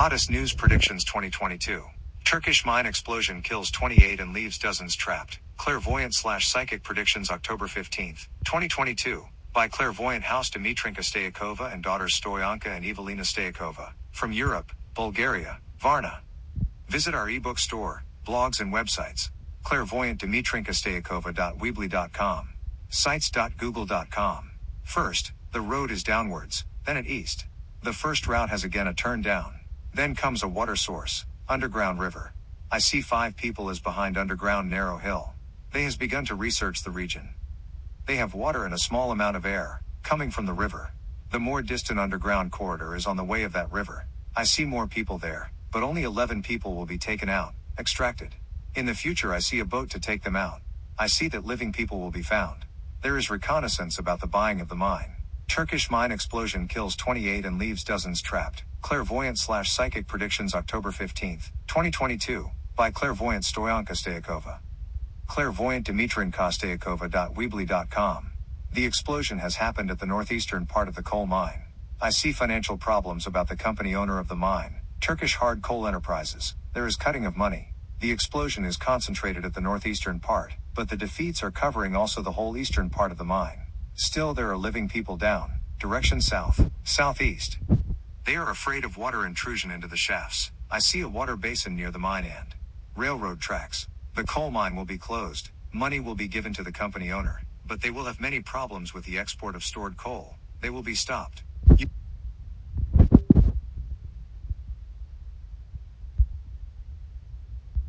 Hottest news predictions 2022. Turkish mine explosion kills 28 and leaves dozens trapped. Clairvoyant slash psychic predictions October 15th, 2022. By clairvoyant house Dimitrinka Stoichkova and daughters Stoyanka and Evelina Stoichkova. From Europe, Bulgaria, Varna. Visit our ebook store, blogs and websites. Clairvoyant Dimitrinka Stoichkova.weebly.com. Sites.google.com. First, the road is downwards, then at east. The first route has again a turn down. Then comes a water source, underground river. I see five people is behind underground narrow hill. They has begun to research the region. They have water and a small amount of air, coming from the river. The more distant underground corridor is on the way of that river. I see more people there, but only 11 people will be taken out, extracted. In the future I see a boat to take them out. I see that living people will be found. There is reconnaissance about the buying of the mine. Turkish mine explosion kills 28 and leaves dozens trapped. Clairvoyant slash psychic predictions October 15th, 2022, by clairvoyant Stoyanka Stoichkova clairvoyant Dimitrinkosteakova.weebly.com. The explosion has happened at the northeastern part of the coal mine. I see financial problems about the company owner of the mine, Turkish Hard Coal Enterprises. There is cutting of money. The explosion is concentrated at the northeastern part, but the defeats are covering also the whole eastern part of the mine. Still there are living people down, direction south, southeast. They are afraid of water intrusion into the shafts. I see a water basin near the mine and railroad tracks. The coal mine will be closed, money will be given to the company owner, but they will have many problems with the export of stored coal. They will be stopped.